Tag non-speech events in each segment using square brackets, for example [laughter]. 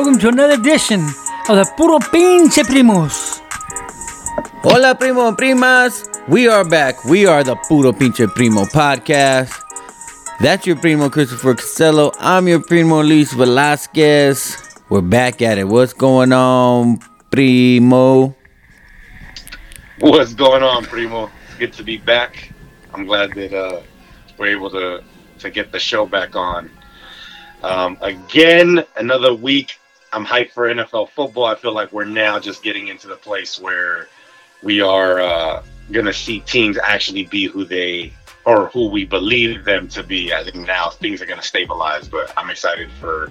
Welcome to another edition of the Puro Pinche Primos. Hola, primo and primas. We are back. We are the Puro Pinche Primo podcast. That's your primo, Christopher Costello. I'm your primo, Luis Velasquez. We're back at it. What's going on, primo? What's going on, Primo? It's good to be back. I'm glad that uh, we're able to to get the show back on. Um, again, another week. I'm hyped for NFL football. I feel like we're now just getting into the place where we are uh, gonna see teams actually be who they or who we believe them to be. I think now things are gonna stabilize, but I'm excited for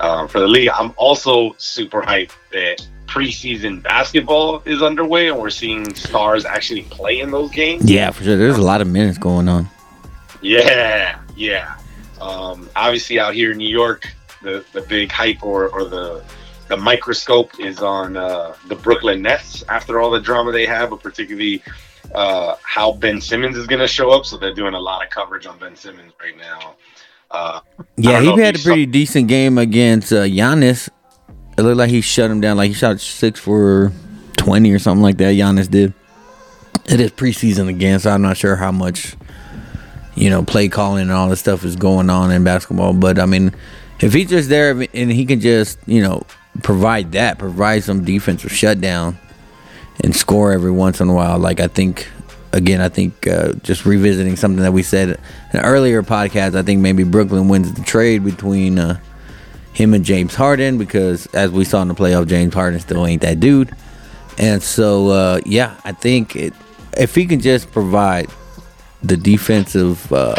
um, for the league. I'm also super hyped that preseason basketball is underway and we're seeing stars actually play in those games. Yeah, for sure. There's a lot of minutes going on. Yeah, yeah. Um, obviously, out here in New York, the, the big hype or, or the the microscope is on uh, the Brooklyn Nets after all the drama they have, but particularly uh, how Ben Simmons is going to show up. So they're doing a lot of coverage on Ben Simmons right now. Uh, Yeah, he had a pretty decent game against uh, Giannis. It looked like he shut him down. Like he shot six for twenty or something like that. Giannis did. It is preseason again, so I'm not sure how much you know play calling and all this stuff is going on in basketball. But I mean, if he's just there and he can just you know provide that, provide some defensive shutdown and score every once in a while, like I think. Again, I think uh, just revisiting something that we said in an earlier podcast, I think maybe Brooklyn wins the trade between uh, him and James Harden because, as we saw in the playoff, James Harden still ain't that dude. And so, uh, yeah, I think it, if he can just provide the defensive uh,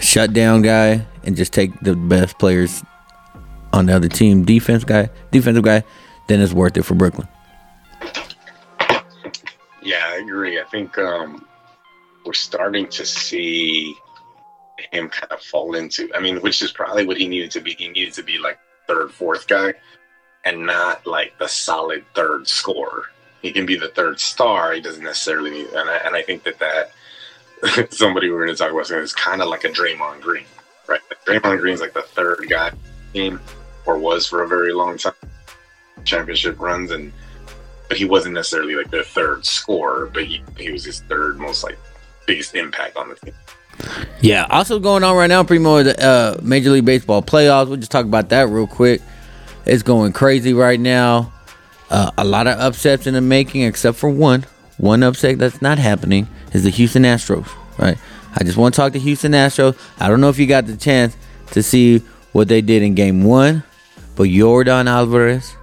shutdown guy and just take the best players on the other team, defense guy, defensive guy, then it's worth it for Brooklyn. Yeah, I agree. I think um, we're starting to see him kind of fall into. I mean, which is probably what he needed to be. He needed to be like third, fourth guy, and not like the solid third scorer. He can be the third star. He doesn't necessarily need. And I, and I think that that [laughs] somebody we're going to talk about is kind of like a Draymond Green, right? Draymond Green's like the third guy team, or was for a very long time. Championship runs and but he wasn't necessarily like their third scorer, but he, he was his third most like biggest impact on the team. Yeah. Also going on right now, Primo, the uh, Major League Baseball playoffs. We'll just talk about that real quick. It's going crazy right now. Uh, a lot of upsets in the making, except for one. One upset that's not happening is the Houston Astros. Right. I just want to talk to Houston Astros. I don't know if you got the chance to see what they did in Game One, but Yordan Alvarez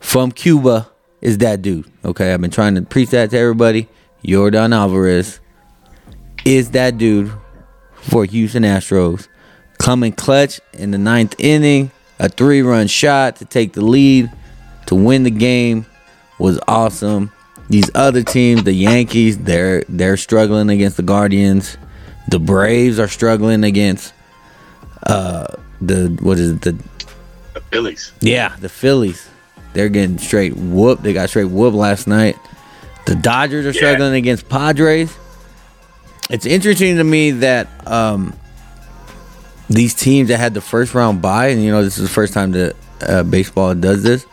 from Cuba is that dude. Okay, I've been trying to preach that to everybody. Yordan Alvarez is that dude for Houston Astros. Coming clutch in the ninth inning, a three run shot to take the lead to win the game was awesome. These other teams, the Yankees, they're they're struggling against the Guardians. The Braves are struggling against uh the what is it, the The Phillies. yeah, the Phillies. They're getting straight whooped. They got straight whooped last night. The Dodgers are Yeah. struggling against Padres. It's interesting to me that um, these teams that had the first round bye, and you know this is the first time that uh, baseball does this.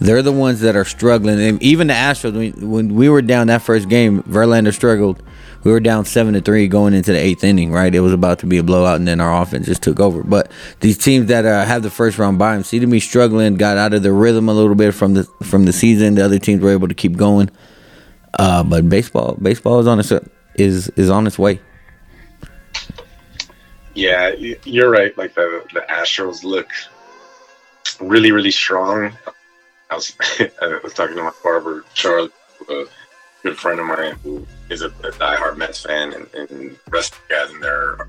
They're the ones that are struggling, and even the Astros. When, we were down that first game, Verlander struggled. We were down seven to three going into the eighth inning. Right, it was about to be a blowout, and then our offense just took over. But these teams that uh, have the first round by bye seem to be struggling. Got out of the rhythm a little bit from the from the season. The other teams were able to keep going. Uh, but baseball, baseball is on its is is on its way. Yeah, you're right. Like the the Astros look really really strong. I was [laughs] I was talking to my barber Charlie, a good friend of mine who is a, a diehard Mets fan, and, and the rest of the guys in there are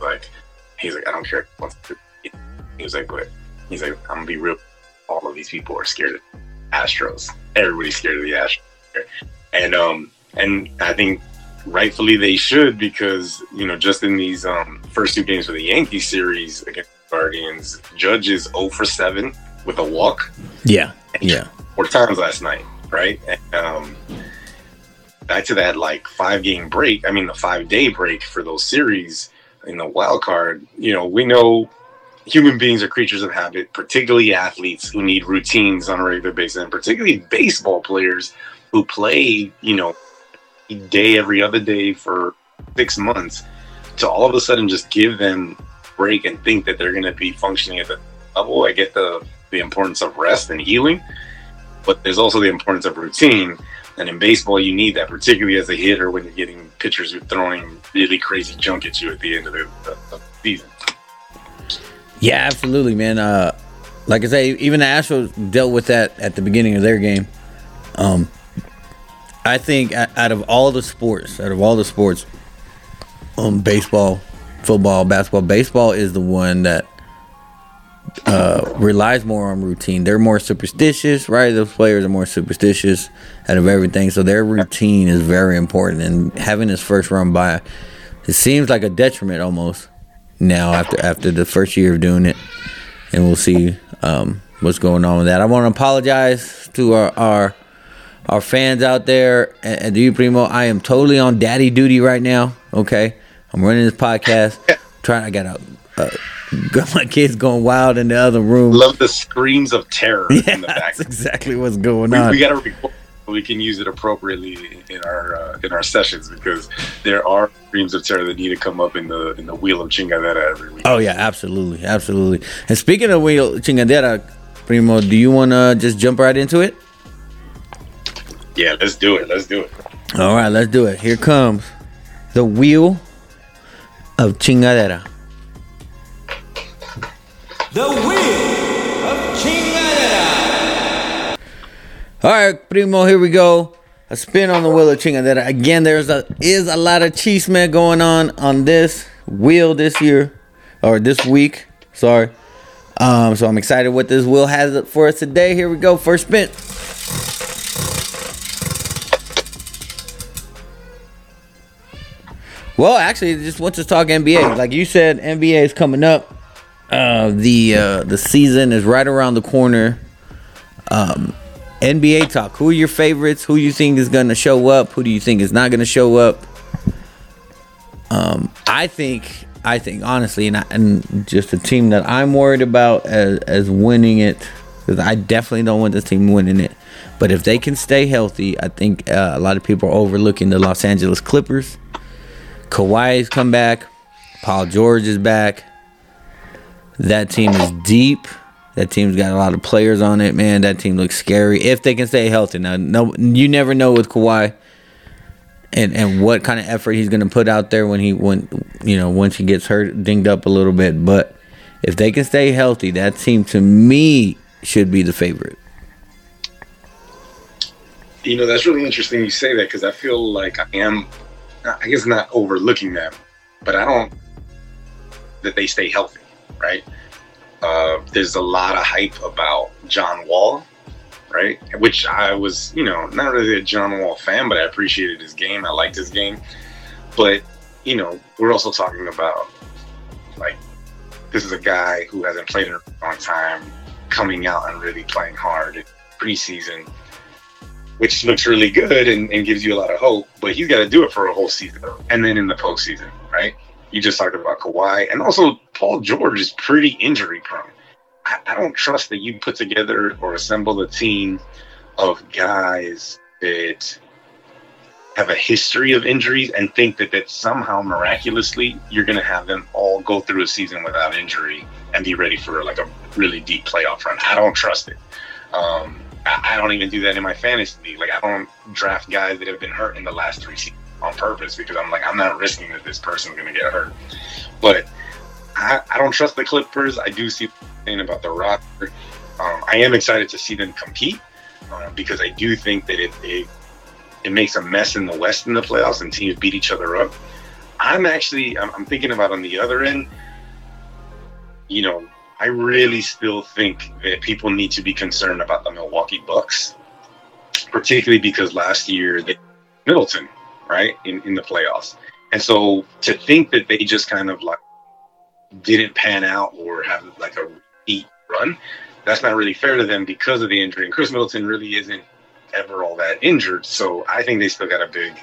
like he's like I don't care. He was like, but he's like I'm gonna be real. All of these people are scared of Astros. Everybody's scared of the Astros, and um and I think rightfully they should because you know just in these um, first two games of the Yankee series against the Guardians, Judge is 0 for 7 with a walk Yeah, yeah, four times last night, right? And, um, back to that like five game break. I mean the five day break for those series in the wild card. You know we know human beings are creatures of habit, particularly athletes who need routines on a regular basis, and particularly baseball players who play, you know, day every other day for six months. To all of a sudden just give them break and think that they're going to be functioning at the level. I get the the importance of rest and healing, but there's also the importance of routine. And in baseball, you need that, particularly as a hitter when you're getting pitchers who are throwing really crazy junk at you at the end of the, the season. Yeah, absolutely, man. Uh, like I say, even the Astros dealt with that at the beginning of their game. Um, I think out of all the sports, out of all the sports, um, baseball, football, basketball, baseball is the one that uh, relies more on routine. They're more superstitious, right? Those players are more superstitious out of everything, so their routine is very important. And having this first run by, it seems like a detriment almost now after after the first year of doing it, and we'll see um, what's going on with that. I want to apologize to our our, our fans out there and to you, Primo. I am totally on daddy duty right now. Okay, I'm running this podcast. trying, I got a. Got [laughs] my kids going wild in the other room. Love the screams of terror yeah, in the [laughs] back. That's exactly what's going we, on. We got to record. We can use it appropriately in our uh, in our sessions because there are screams of terror that need to come up in the in the wheel of chingadera every week. Oh yeah, absolutely, absolutely. And speaking of wheel chingadera, Primo, do you want to just jump right into it? Yeah, let's do it. Let's do it. All right, let's do it. Here comes the wheel of chingadera. All right, primo, here we go. A spin on the wheel of chingadera. Again, there's a is a lot of chisme going on on this wheel this year or this week. Sorry. Um, so I'm excited what this wheel has for us today. Here we go. First spin. Well, actually, just let's talk NBA. Like you said, NBA is coming up. Uh, the uh, the season is right around the corner. Um, NBA talk. Who are your favorites? Who you think is gonna show up? Who do you think is not gonna show up? Um, I think I think honestly, and, I, and just a team that I'm worried about as, as winning it, because I definitely don't want this team winning it. But if they can stay healthy, I think uh, a lot of people are overlooking the Los Angeles Clippers. Kawhi's come back. Paul George is back. That team is deep. That team's got a lot of players on it, man. That team looks scary if they can stay healthy. Now, no, you never know with Kawhi, and and what kind of effort he's going to put out there when he when you know once he gets hurt, dinged up a little bit. But if they can stay healthy, that team to me should be the favorite. You know, that's really interesting you say that because I feel like I am, I guess, not overlooking them, but I don't that they stay healthy right? Uh, there's a lot of hype about John Wall, right? Which I was, you know, not really a John Wall fan, but I appreciated his game. I liked his game. But, you know, we're also talking about like this is a guy who hasn't played in a long time, coming out and really playing hard in preseason, which looks really good and, and gives you a lot of hope. But he's got to do it for a whole season and then in the postseason, right? You just talked about Kawhi, and also Paul George is pretty injury prone. I, I don't trust that you put together or assemble a team of guys that have a history of injuries and think that that somehow miraculously you're going to have them all go through a season without injury and be ready for like a really deep playoff run. I don't trust it. Um, I, I don't even do that in my fantasy league. Like I don't draft guys that have been hurt in the last three seasons on purpose because I'm like, I'm not risking that this person's going to get hurt. But I, I, don't trust the Clippers. I do see thing about the roster. Um, I am excited to see them compete uh, because I do think that it, it it makes a mess in the West in the playoffs and teams beat each other up. I'm actually I'm, I'm thinking about on the other end. You know, I really still think that people need to be concerned about the Milwaukee Bucks, particularly because last year they Middleton right, in, in the playoffs. And so to think that they just kind of like didn't pan out or have like a repeat run, that's not really fair to them because of the injury. And Khris Middleton really isn't ever all that injured. So I think they still got a big,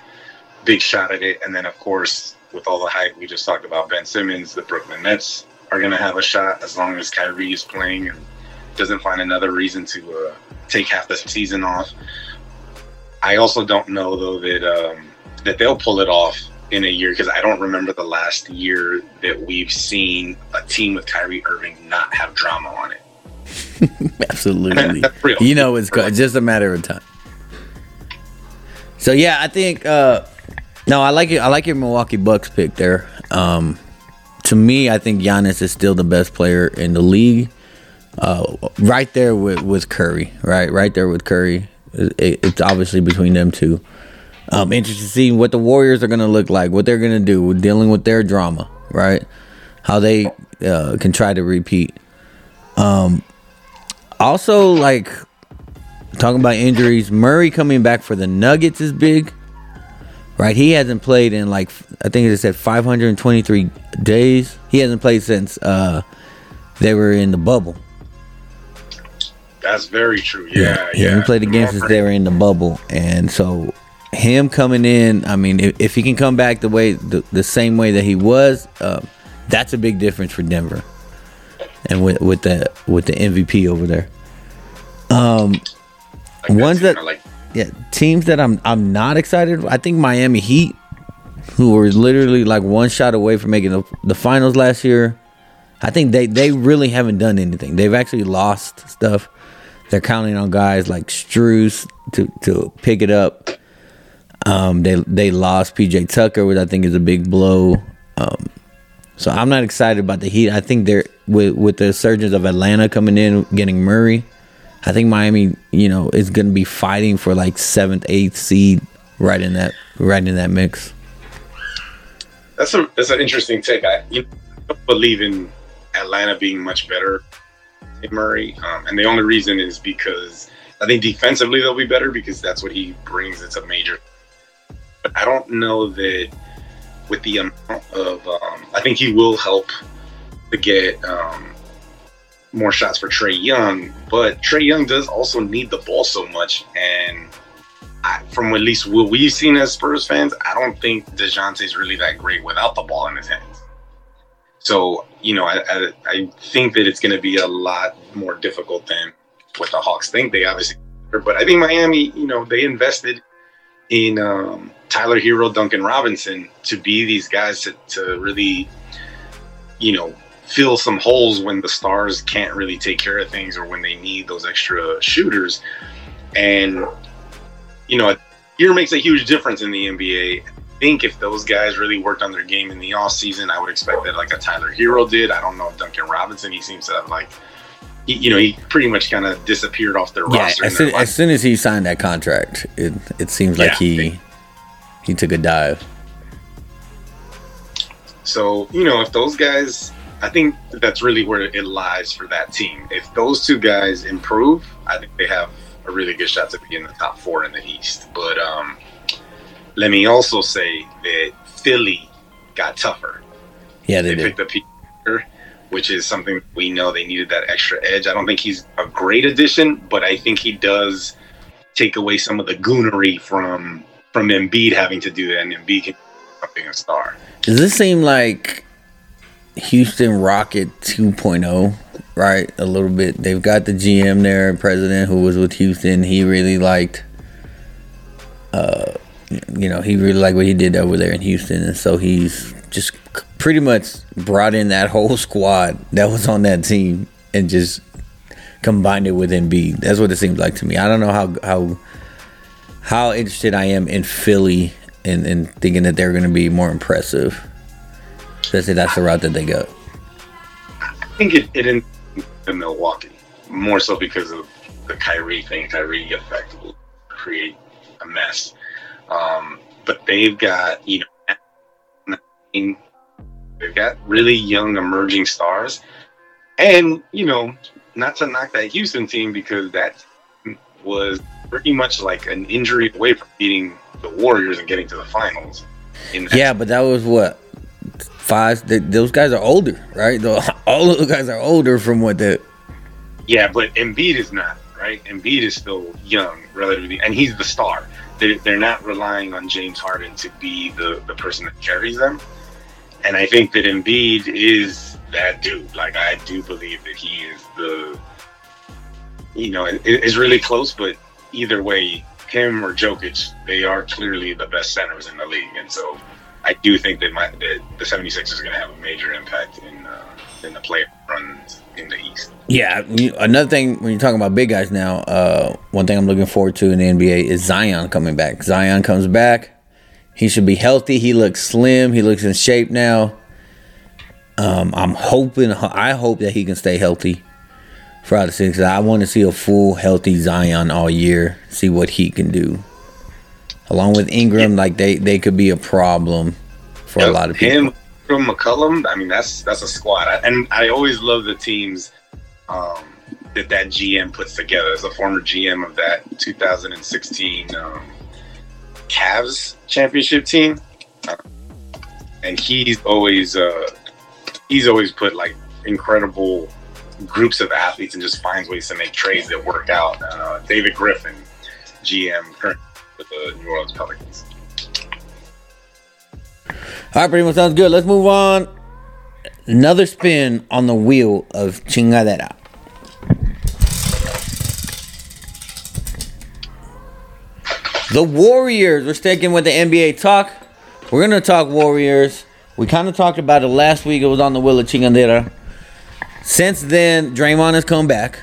big shot at it. And then, of course, with all the hype we just talked about, Ben Simmons, the Brooklyn Nets are going to have a shot as long as Kyrie is playing and doesn't find another reason to uh, take half the season off. I also don't know though that um, that they'll pull it off in a year because I don't remember the last year that we've seen a team with Kyrie Irving not have drama on it. [laughs] Absolutely. You know it's go- just a matter of time. So yeah, I think uh no, I like it. I like your Milwaukee Bucks pick there. Um to me, I think Giannis is still the best player in the league. Uh, right there with, with Curry, right, right there with Curry. It, it's obviously between them two. Um, interested to see what the Warriors are going to look like, what they're going to do with dealing with their drama, right? How they uh, can try to repeat. Um, also, like talking about injuries, Murray coming back for the Nuggets is big, right? He hasn't played in like I think it said 523 days. He hasn't played since uh, they were in the bubble. That's very true. Yeah, he yeah. hasn't played against since they were in the bubble, and so him coming in, I mean, if, if he can come back the way the, the same way that he was, uh, that's a big difference for Denver, and with with the with the MVP over there. Um, Like ones that- like yeah, teams that I'm I'm not excited. I think Miami Heat, who were literally like one shot away from making the, the finals last year. I think they they really haven't done anything. They've actually lost stuff. They're counting on guys like Strus to to pick it up. Um, they they lost PJ Tucker, which I think is a big blow. Um, so I'm not excited about the Heat. I think they're with with the surgeons of Atlanta coming in, getting Murray. I think Miami, you know, is going to be fighting for like seventh, eighth seed, right in that, right in that mix. that's a that's an interesting take. I you know, I don't believe in Atlanta being much better than Murray, um, and the only reason is because I think defensively they'll be better because that's what he brings. It's a major, but I don't know that with the amount of um, I think he will help to get um, more shots for Trae Young, but Trae Young does also need the ball so much and. I, from at least what we've seen as Spurs fans, I don't think Dejounte's really that great without the ball in his hands. So, you know, I, I, I think that it's going to be a lot more difficult than what the Hawks think. They obviously, but I think Miami, you know, they invested in um, Tyler Herro, Duncan Robinson to be these guys to, to really, you know, fill some holes when the stars can't really take care of things or when they need those extra shooters. And you know, year makes a huge difference in the NBA. I think if those guys really worked on their game in the off season, I would expect that like a Tyler Herro did. I don't know if Duncan Robinson. He seems to have like, he, you know, he pretty much kind of disappeared off their Yeah, roster. as soon, as soon as he signed that contract, it it seems like Yeah. he he took a dive. So, you know, if those guys, I think that's really where it lies for that team. If those two guys improve, I think they have a really good shot to be in the top four in the East. But um, let me also say that Philly got tougher. Yeah, they They picked up Peter, which is something we know they needed that extra edge. I don't think he's a great addition, but I think he does take away some of the goonery from from Embiid having to do that, and Embiid can being a star. Does this seem like Houston Rocket 2.0? Right, a little bit. They've got the GM there, president who was with Houston. He really liked, uh, you know, he really liked what he did over there in Houston, and so he's just pretty much brought in that whole squad that was on that team and just combined it with Embiid. That's what it seems like to me. I don't know how how how interested I am in Philly and, and thinking that they're going to be more impressive. Especially that's the route that they go. I think it, it in, Milwaukee more so because of the Kyrie thing. Kyrie effect will create a mess. Um, but they've got you know they've got really young emerging stars, and you know not to knock that Houston team because that was pretty much like an injury away from beating the Warriors and getting to the finals. In that Yeah, but that was what five. Th- those guys are older, right? Tho- [laughs] All of those guys are older from what the. Yeah, but Embiid is not right. Embiid is still young, relatively, and he's the star. They're, they're not relying on James Harden to be the, the person that carries them. And I think that Embiid is that dude. Like I do believe that he is the, you know, it, it's really close, but either way, him or Jokic, they are clearly the best centers in the league, and so I do think that my that the 76ers is going to have a major impact in uh, in the play runs in the East. Yeah, another thing when you're talking about big guys now, uh, one thing I'm looking forward to in the NBA is Zion coming back. Zion comes back. He should be healthy. He looks slim. He looks in shape now. Um, I'm hoping, I hope that he can stay healthy for the six. I want to see a full healthy Zion all year. See what he can do. Along with Ingram, like they they could be a problem for a lot of people. Him from McCollum, I mean, that's that's a squad, I- and I always love the teams um, that that GM puts together. As a former GM of that 2016 um, Cavs championship team, uh, and he's always uh, he's always put like incredible groups of athletes and just finds ways to make trades that work out. Uh, David Griffin, GM currently with the New Orleans Pelicans. All right, pretty much sounds good. Let's move on. Another spin on the wheel of chingadera. The Warriors. We're sticking with the NBA talk. We're gonna talk Warriors. We kind of talked about it last week. It was on the wheel of chingadera. Since then, Draymond has come back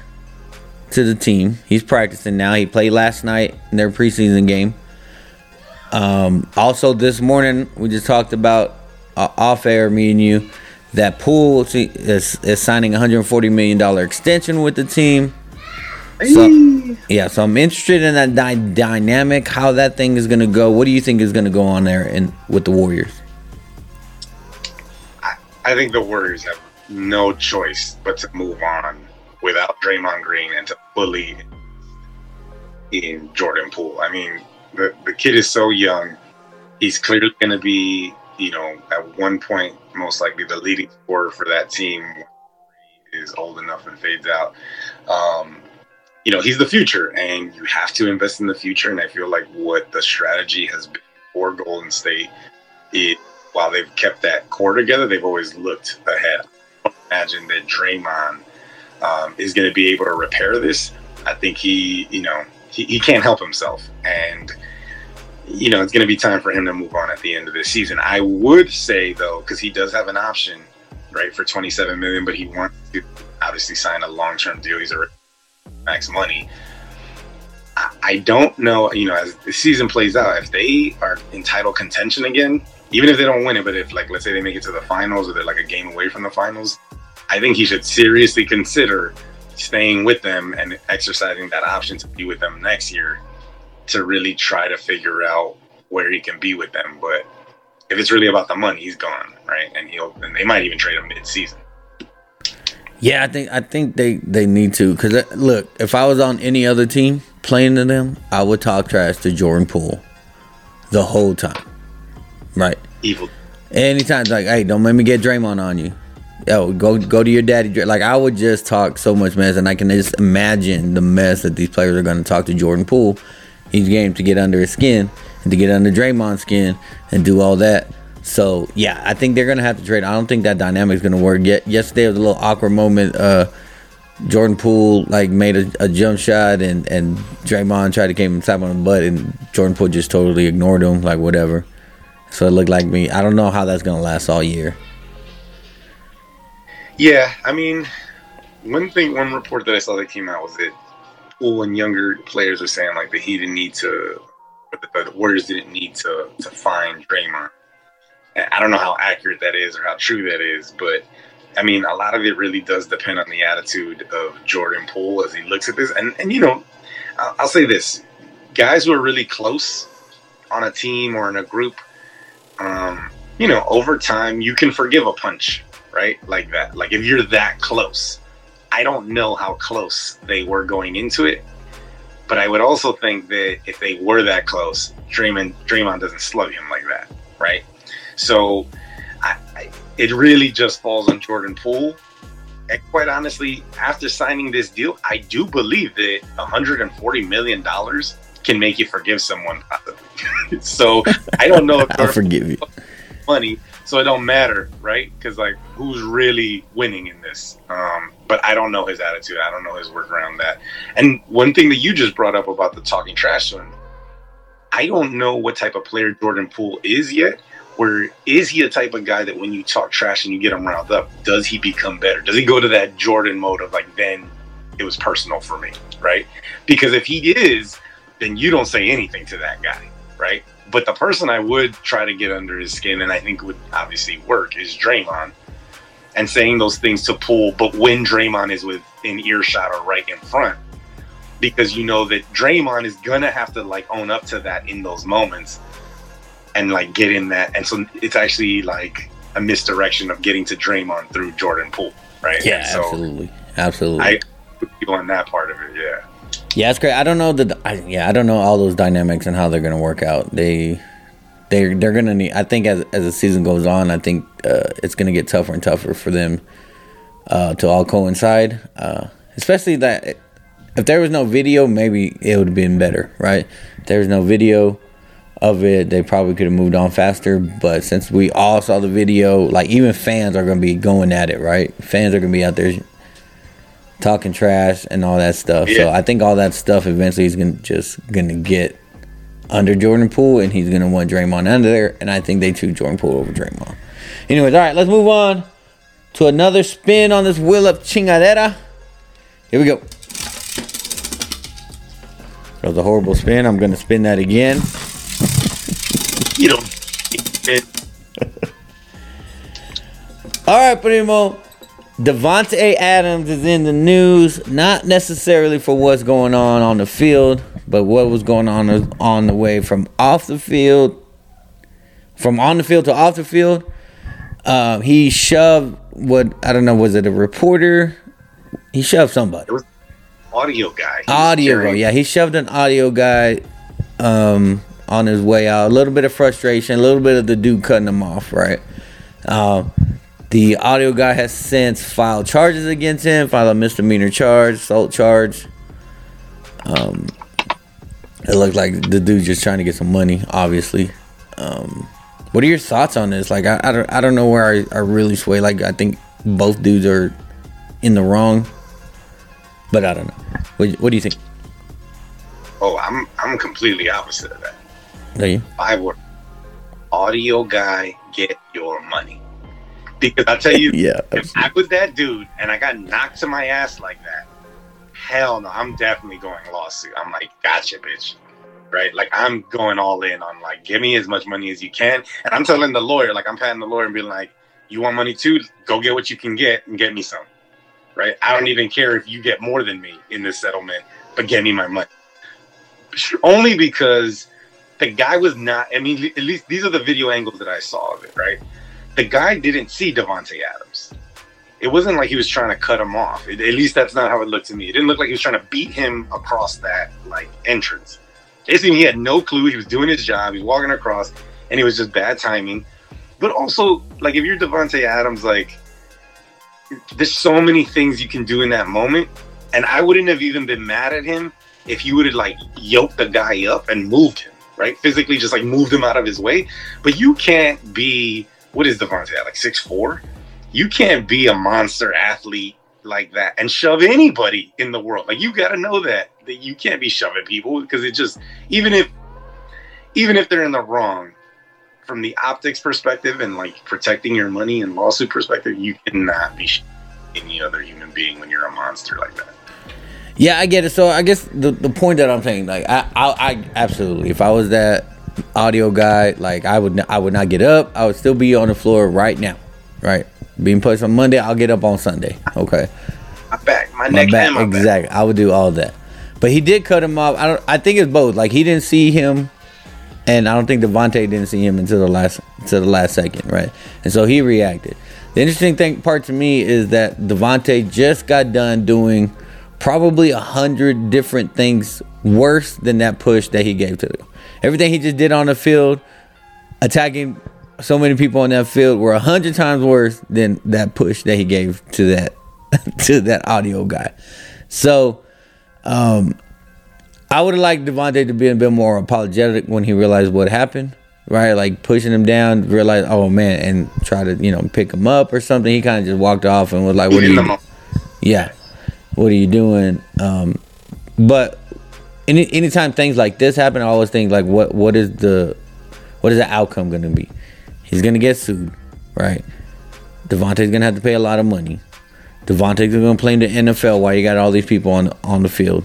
to the team. He's practicing now. He played last night in their preseason game. Um, also, this morning we just talked about uh, off air, me and you, that Poole is, is signing a 140 million dollar extension with the team. So, yeah, so I'm interested in that dy- dynamic, how that thing is gonna go. What do you think is gonna go on there in with the Warriors? I think the Warriors have no choice but to move on without Draymond Green and to fully in Jordan Poole. I mean, the, the kid is so young. He's clearly going to be, you know, at one point, most likely the leading scorer for that team is old enough and fades out. Um, you know, he's the future, and you have to invest in the future. And I feel like what the strategy has been for Golden State is while they've kept that core together, they've always looked ahead. Imagine that Draymond um, is going to be able to repair this. I think he, you know, he, he can't help himself. And, you know, it's going to be time for him to move on at the end of this season. I would say, though, because he does have an option, right, for 27 million, but he wants to obviously sign a long term deal. He's already max money. I- I don't know, you know, as the season plays out, if they are in title contention again, even if they don't win it, but if like let's say they make it to the finals or they're like a game away from the finals, I think he should seriously consider staying with them and exercising that option to be with them next year to really try to figure out where he can be with them. But if it's really about the money, he's gone, right? And he'll and they might even trade him mid-season. Yeah, I think I think they they need to because uh, look, if I was on any other team playing to them, I would talk trash to Jordan Poole the whole time, right? Evil. Anytime, it's like, hey, don't let me get Draymond on you. Yo, go go to your daddy. Like I would just talk so much mess, and I can just imagine the mess that these players are going to talk to Jordan Poole. He's game to get under his skin and to get under Draymond's skin and do all that. So yeah, I think they're gonna have to trade. I don't think that dynamic is gonna work yet. Yesterday was a little awkward moment. Uh, Jordan Poole like made a, a jump shot and and Draymond tried to came and tap on the butt and Jordan Poole just totally ignored him like whatever. So it looked like me. I don't know how that's gonna last all year. Yeah, I mean, one thing, one report that I saw that came out was that Poole and younger players are saying like that he didn't need to, the, the Warriors didn't need to to find Draymond. I don't know how accurate that is or how true that is, but I mean, a lot of it really does depend on the attitude of Jordan Poole as he looks at this. And and you know, I'll, I'll say this: guys who are really close on a team or in a group, um, you know, over time you can forgive a punch, right? Like that. Like if you're that close. I don't know how close they were going into it, but I would also think that if they were that close, Draymond Draymond doesn't slug him like that, right? So, I, I, it really just falls on Jordan Poole. And quite honestly, after signing this deal, I do believe that 140 million dollars can make you forgive someone. [laughs] so I don't know if [laughs] I'll forgive you. Money So it don't matter, right? Because like, who's really winning in this? Um, but I don't know his attitude. I don't know his work around that. And one thing that you just brought up about the talking trash to him, I don't know what type of player Jordan Poole is yet. Where is he a type of guy that when you talk trash and you get him riled up, does he become better? Does he go to that Jordan mode of like, then it was personal for me, right? Because if he is, then you don't say anything to that guy, right? But the person I would try to get under his skin, and I think would obviously work, is Draymond, and saying those things to Poole. But when Draymond is within earshot or right in front, because you know that Draymond is gonna have to like own up to that in those moments, and like get in that. And so it's actually like a misdirection of getting to Draymond through Jordan Poole, right? Yeah, so absolutely, absolutely. I people on that part of it, yeah. Yeah, it's great. I don't know the. I, yeah, I don't know all those dynamics and how they're gonna work out. They, they, they're gonna need. I think as as the season goes on, I think uh, it's gonna get tougher and tougher for them uh, to all coincide. Uh, especially that if there was no video, maybe it would have been better, right? If there was no video of it, they probably could have moved on faster. But since we all saw the video, like even fans are gonna be going at it, right? Fans are gonna be out there talking trash and all that stuff. So I think all that stuff eventually is gonna just gonna get under Jordan Poole, and he's gonna want Draymond under there. And I think they choose Jordan Poole over Draymond. Anyways, all right, let's move on to another spin on this wheel of chingadera. Here we go. That was a horrible spin. I'm gonna spin that again. You don't. [laughs] All right, Primo. Davante Adams is in the news, not necessarily for what's going on on the field, but what was going on on the way from off the field, from on the field to off the field. Um, he shoved what I don't know. Was it a reporter? He shoved somebody. audio guy. He's Audio guy, yeah. He shoved an audio guy um, on his way out. A little bit of frustration, a little bit of the dude cutting him off, right? Um, the audio guy has since filed charges against him, filed a misdemeanor charge, assault charge. Um, it looked like the dude just trying to get some money, obviously. Um, what are your thoughts on this? Like, I, I, don't, I don't know where I, I really sway. Like, I think both dudes are in the wrong, but I don't know. What, what do you think? Oh, I'm I'm completely opposite of that. Are you? I would audio guy get your money. Because I tell you, [laughs] Yeah, if I was that dude and I got knocked to my ass like that, hell no, I'm definitely going lawsuit. I'm like, gotcha, bitch. Right? Like I'm going all in on like, give me as much money as you can. And I'm telling the lawyer, like I'm patting the lawyer and being like, you want money too? Go get what you can get and get me some. Right? I don't even care if you get more than me in this settlement, but get me my money. Only because the guy was not. I mean, at least these are the video angles that I saw of it. Right? The guy didn't see Davante Adams. It wasn't like he was trying to cut him off. It- at least that's not how it looked to me. It didn't look like he was trying to beat him across that like entrance. Basically, he had no clue. He was doing his job. He was walking across, and it was just bad timing. But also, like if you're Davante Adams, like there's so many things you can do in that moment, and I wouldn't have even been mad at him if you would have like yoked the guy up and moved him, right? Physically, just like moved him out of his way. But you can't be what is Davante at like six four? You can't be a monster athlete like that and shove anybody in the world. Like you got to know that that you can't be shoving people because it just even if even if they're in the wrong from the optics perspective and like protecting your money and lawsuit perspective, you cannot be any other human being when you're a monster like that. Yeah, I get it. So I guess the the point that I'm saying, like, I, I, I absolutely, if I was that audio guy, like, I would, I would not get up. I would still be on the floor right now, right? Being pushed on Monday, I'll get up on Sunday. Okay, My back, my, my neck, back, my back. exactly. I would do all that, but he did cut him off. I don't. I think it's both. Like he didn't see him, and I don't think Davante didn't see him until the last, until the last second, right? And so he reacted. The interesting thing part to me is that Davante just got done doing probably a hundred different things worse than that push that he gave to. Everything he just did on the field, attacking so many people on that field, were a hundred times worse than that push that he gave to that [laughs] to that audio guy. So, um, I would have liked Davante to be a bit more apologetic when he realized what happened. right? Like pushing him down, realize, oh man, and try to you know pick him up or something. He kind of just walked off and was like, "What are you? Yeah, what are you doing?" Um, but any anytime things like this happen, I always think like, what what is the what is the outcome going to be? He's going to get sued, right? Davante's going to have to pay a lot of money. Davante's going to play in the NFL while you got all these people on on the field.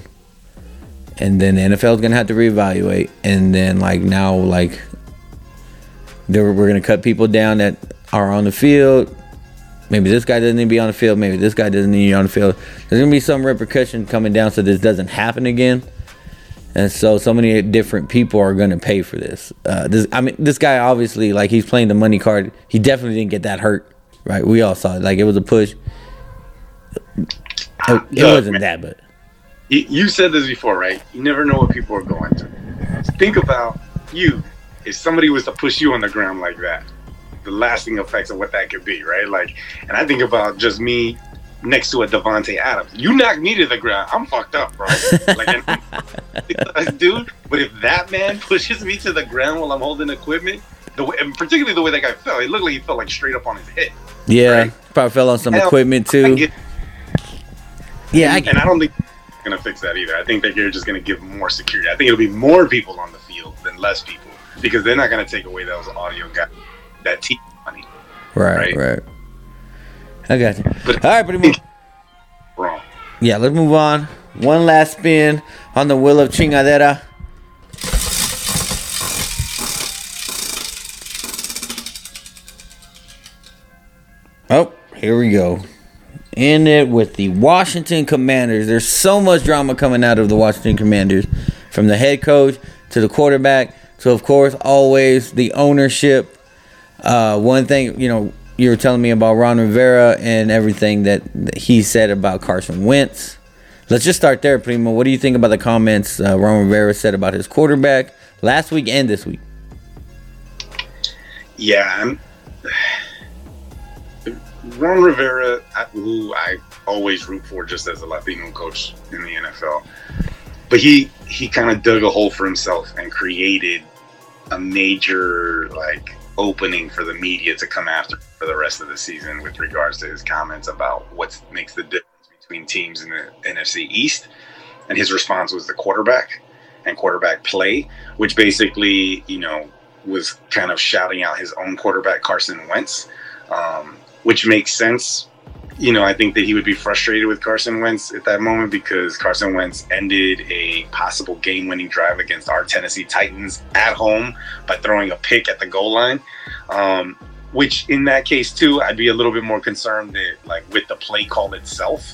And then the NFL's going to have to reevaluate. And then, like, now, like, we're going to cut people down that are on the field. Maybe this guy doesn't need to be on the field. Maybe this guy doesn't need to be on the field. There's going to be some repercussion coming down so this doesn't happen again. And so, so many different people are going to pay for this. Uh, this. I mean, this guy obviously, like, he's playing the money card. He definitely didn't get that hurt, right? We all saw it. Like, it was a push. It, it Look, wasn't man. that, but You, you said this before, right? You never know what people are going through. Think about you. If somebody was to push you on the ground like that, the lasting effects of what that could be, right? Like, and I think about just me next to a Davante Adams. You knock me to the ground, I'm fucked up, bro. Like, and- [laughs] dude. But if that man [laughs] pushes me to the ground while I'm holding equipment, the way, and particularly the way that guy fell, it looked like he fell like straight up on his head. yeah, Right. probably fell on some Hell, equipment I too. get- Yeah, I, and I don't think it's gonna fix that either. I think that you're just gonna give more security. I think it'll be more people on the field than less people because they're not gonna take away those audio guys, that team money. right, right. right. I got you. All right, pretty much. Yeah, let's move on. One last spin on the wheel of chingadera. Oh, here we go. In it with the Washington Commanders. There's so much drama coming out of the Washington Commanders, from the head coach to the quarterback. So of course, always the ownership. Uh, one thing, you know, you were telling me about Ron Rivera and everything that, he said about Carson Wentz. Let's just start there, Primo. What do you think about the comments uh, Ron Rivera said about his quarterback last week and this week? Yeah, I'm, Ron Rivera, who I always root for just as a Latino coach in the NFL, but he he kind of dug a hole for himself and created a major like opening for the media to come after for the rest of the season with regards to his comments about what makes the difference between teams in the NFC East. And his response was the quarterback and quarterback play, which basically, you know, was kind of shouting out his own quarterback, Carson Wentz, um, which makes sense. You know, I think that he would be frustrated with Carson Wentz at that moment because Carson Wentz ended a possible game winning drive against our Tennessee Titans at home by throwing a pick at the goal line. Um, which, in that case, too, I'd be a little bit more concerned that, like, with the play call itself,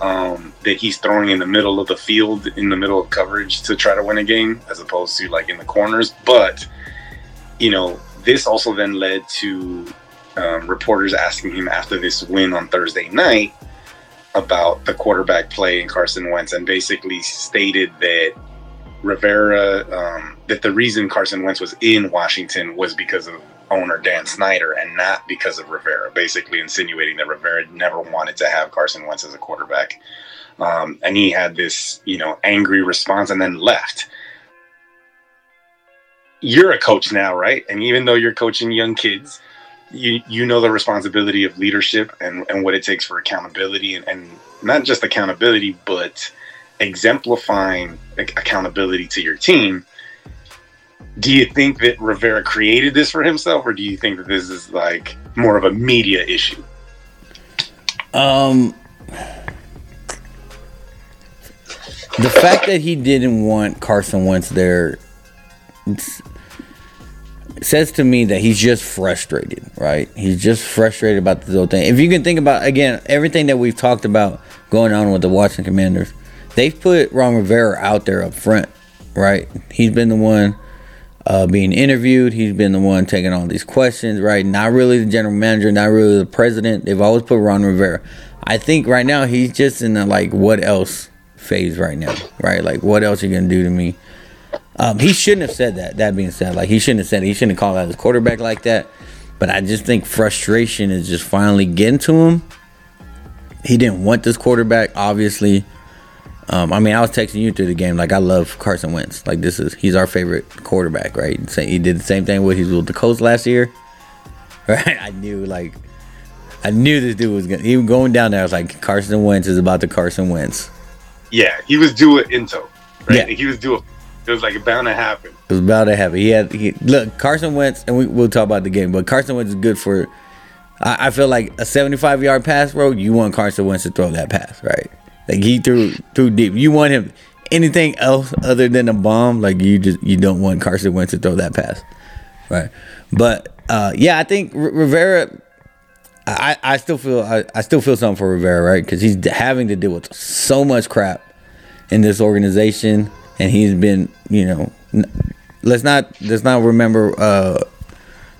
um, that he's throwing in the middle of the field, in the middle of coverage to try to win a game, as opposed to, like, in the corners. But you know, this also then led to um, reporters asking him after this win on Thursday night about the quarterback play in Carson Wentz, and basically stated that Rivera, um, that the reason Carson Wentz was in Washington was because of owner Dan Snyder and not because of Rivera, basically insinuating that Rivera never wanted to have Carson Wentz as a quarterback. Um, and he had this, you know, angry response and then left you're a coach now, right? And even though you're coaching young kids, you you know the responsibility of leadership and, and what it takes for accountability and, and not just accountability, but exemplifying accountability to your team. Do you think that Rivera created this for himself, or do you think that this is like more of a media issue? Um, the fact that he didn't want Carson Wentz there says to me that he's just frustrated, right? He's just frustrated about this whole thing. If you can think about again everything that we've talked about going on with the Washington Commanders, they've put Ron Rivera out there up front, right? He's been the one uh, being interviewed. He's been the one taking all these questions, right? Not really the general manager, not really the president. They've always put Ron Rivera. I think right now he's just in the like what else phase right now, right? Like what else are you gonna do to me? Um, he shouldn't have said that. That being said, like he shouldn't have said it. he shouldn't have called out his quarterback like that. But I just think frustration is just finally getting to him. He didn't want this quarterback, obviously. Um, I mean, I was texting you through the game. Like, I love Carson Wentz. Like, this is he's our favorite quarterback, right? He did the same thing with he's with the Colts last year, [laughs] right? I knew like, I knew this dude was gonna. Even going down there, I was like, Carson Wentz is about to Carson Wentz. Yeah, he was due at Into, right? Yeah. He was due. It was like bound to happen. It was bound to happen. He had he, look Carson Wentz, and we, we'll talk about the game. But Carson Wentz is good for. I, I feel like a seventy-five yard pass, bro. You want Carson Wentz to throw that pass, right? Like he threw threw deep. You want him anything else other than a bomb? Like you just you don't want Carson Wentz to throw that pass, right? But uh, yeah, I think R- Rivera. I, I still feel I, I still feel something for Rivera, right? Because he's having to deal with so much crap in this organization, and he's been, you know, let's not let's not remember uh,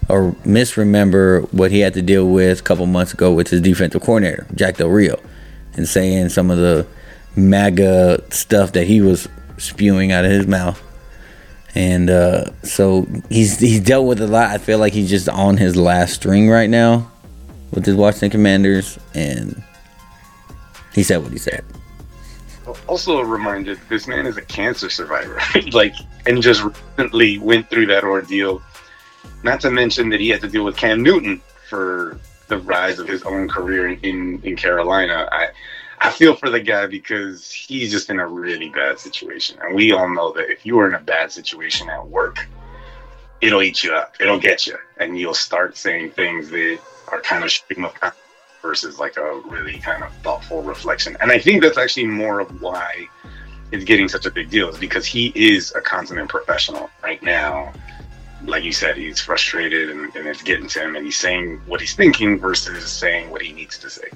or misremember what he had to deal with a couple months ago with his defensive coordinator Jack Del Rio, and saying some of the MAGA stuff that he was spewing out of his mouth. And uh, so he's he's dealt with a lot. I feel like he's just on his last string right now with his Washington Commanders, and he said what he said. Also, a reminder: this man is a cancer survivor, [laughs] like, and just recently went through that ordeal. Not to mention that he had to deal with Cam Newton for the rise of his own career in in Carolina. I I feel for the guy because he's just in a really bad situation, and we all know that if you are in a bad situation at work, it'll eat you up. It'll get you, and you'll start saying things that are kind of stream of versus like a really kind of thoughtful reflection. And I think that's actually more of why it's getting such a big deal is because he is a consummate professional right now. Like you said, he's frustrated and, and it's getting to him, and he's saying what he's thinking versus saying what he needs to say.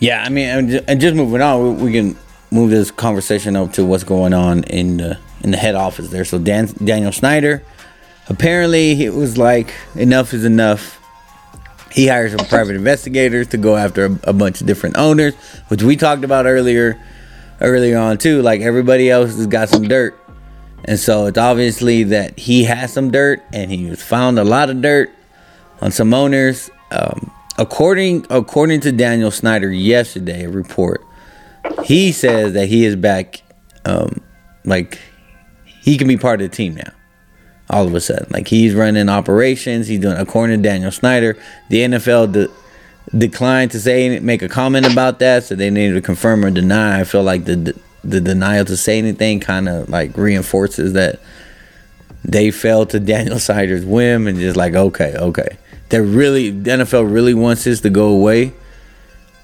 Yeah, I mean, and ju- and just moving on, we we can move this conversation up to what's going on in the in the head office there. So Dan, Daniel Snyder, apparently, it was like enough is enough. He hired some private investigators to go after a, a bunch of different owners, which we talked about earlier, earlier on too. Like everybody else has got some dirt, and so it's obviously that he has some dirt, and he found a lot of dirt on some owners. Um, according according to Daniel Snyder yesterday, a report, he says that he is back. Um, like he can be part of the team now. All of a sudden, like he's running operations. He's doing according to Daniel Snyder. The NFL de- declined to say make a comment about that, so they needed to confirm or deny. I feel like the the denial to say anything kind of like reinforces that they fell to Daniel [laughs] Snyder's whim and just like okay, okay. They really the NFL really wants this to go away.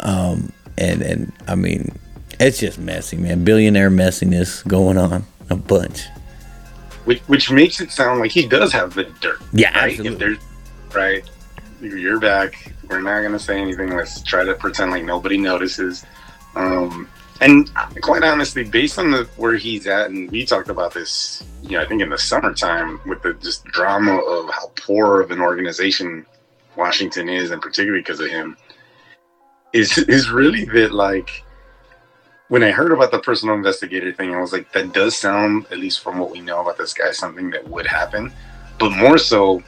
Um and and I mean it's just messy, man. Billionaire messiness going on a bunch. Which which makes it sound like he does have the dirt. Yeah, right? absolutely. Right, you're back. We're not gonna say anything. Let's try to pretend like nobody notices. Um, and quite honestly, based on the where he's at, and we talked about this, you know, I think in the summertime with the just drama of how poor of an organization Washington is, and particularly because of him, is is really that like when I heard about the personal investigator thing, I was like, that does sound, at least from what we know about this guy, something that would happen. But more so,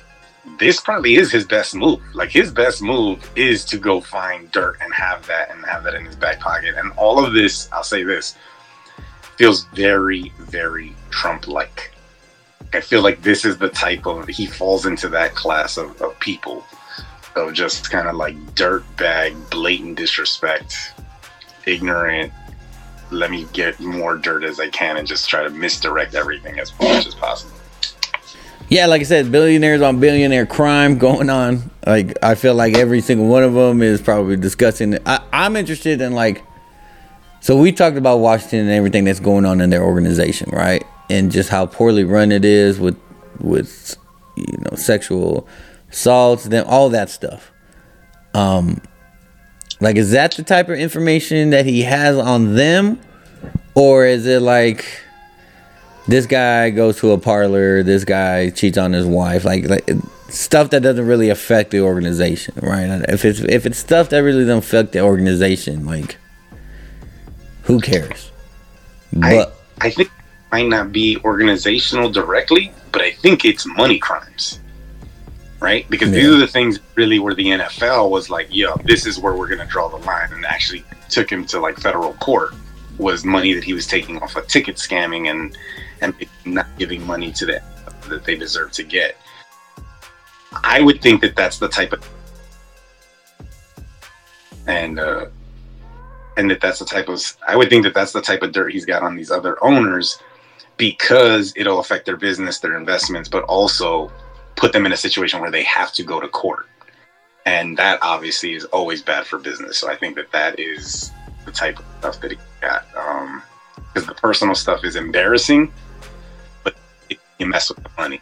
this probably is his best move. Like his best move is to go find dirt and have that and have that in his back pocket. And all of this, I'll say this, feels very, very Trump like. I feel like this is the type of he falls into that class of, of people of just kind of like dirt bag, blatant disrespect, ignorant. Let me get more dirt as I can and just try to misdirect everything as much as possible. Yeah, like I said, billionaires on billionaire crime going on. Like I feel like every single one of them is probably discussing. I, I'm interested in like. So we talked about Washington and everything that's going on in their organization, right? And just how poorly run it is with with you know sexual assaults, then all that stuff. Um, like is that the type of information that he has on them, or is it like? this guy goes to a parlor, this guy cheats on his wife, like, like stuff that doesn't really affect the organization, right? If it's if it's stuff that really doesn't affect the organization, like who cares? But I think it might not be organizational directly, but I think it's money crimes. Right? Because these are the things really where the NFL was like, yo, this is where we're gonna draw the line and actually took him to like federal court was money that he was taking off of ticket scamming and and not giving money to them that they deserve to get. I would think that that's the type of and uh, and that that's the type of I would think that that's the type of dirt he's got on these other owners because it'll affect their business, their investments, but also put them in a situation where they have to go to court, and that obviously is always bad for business. So I think that that is the type of stuff that he got um, because the personal stuff is embarrassing, but you mess with the money.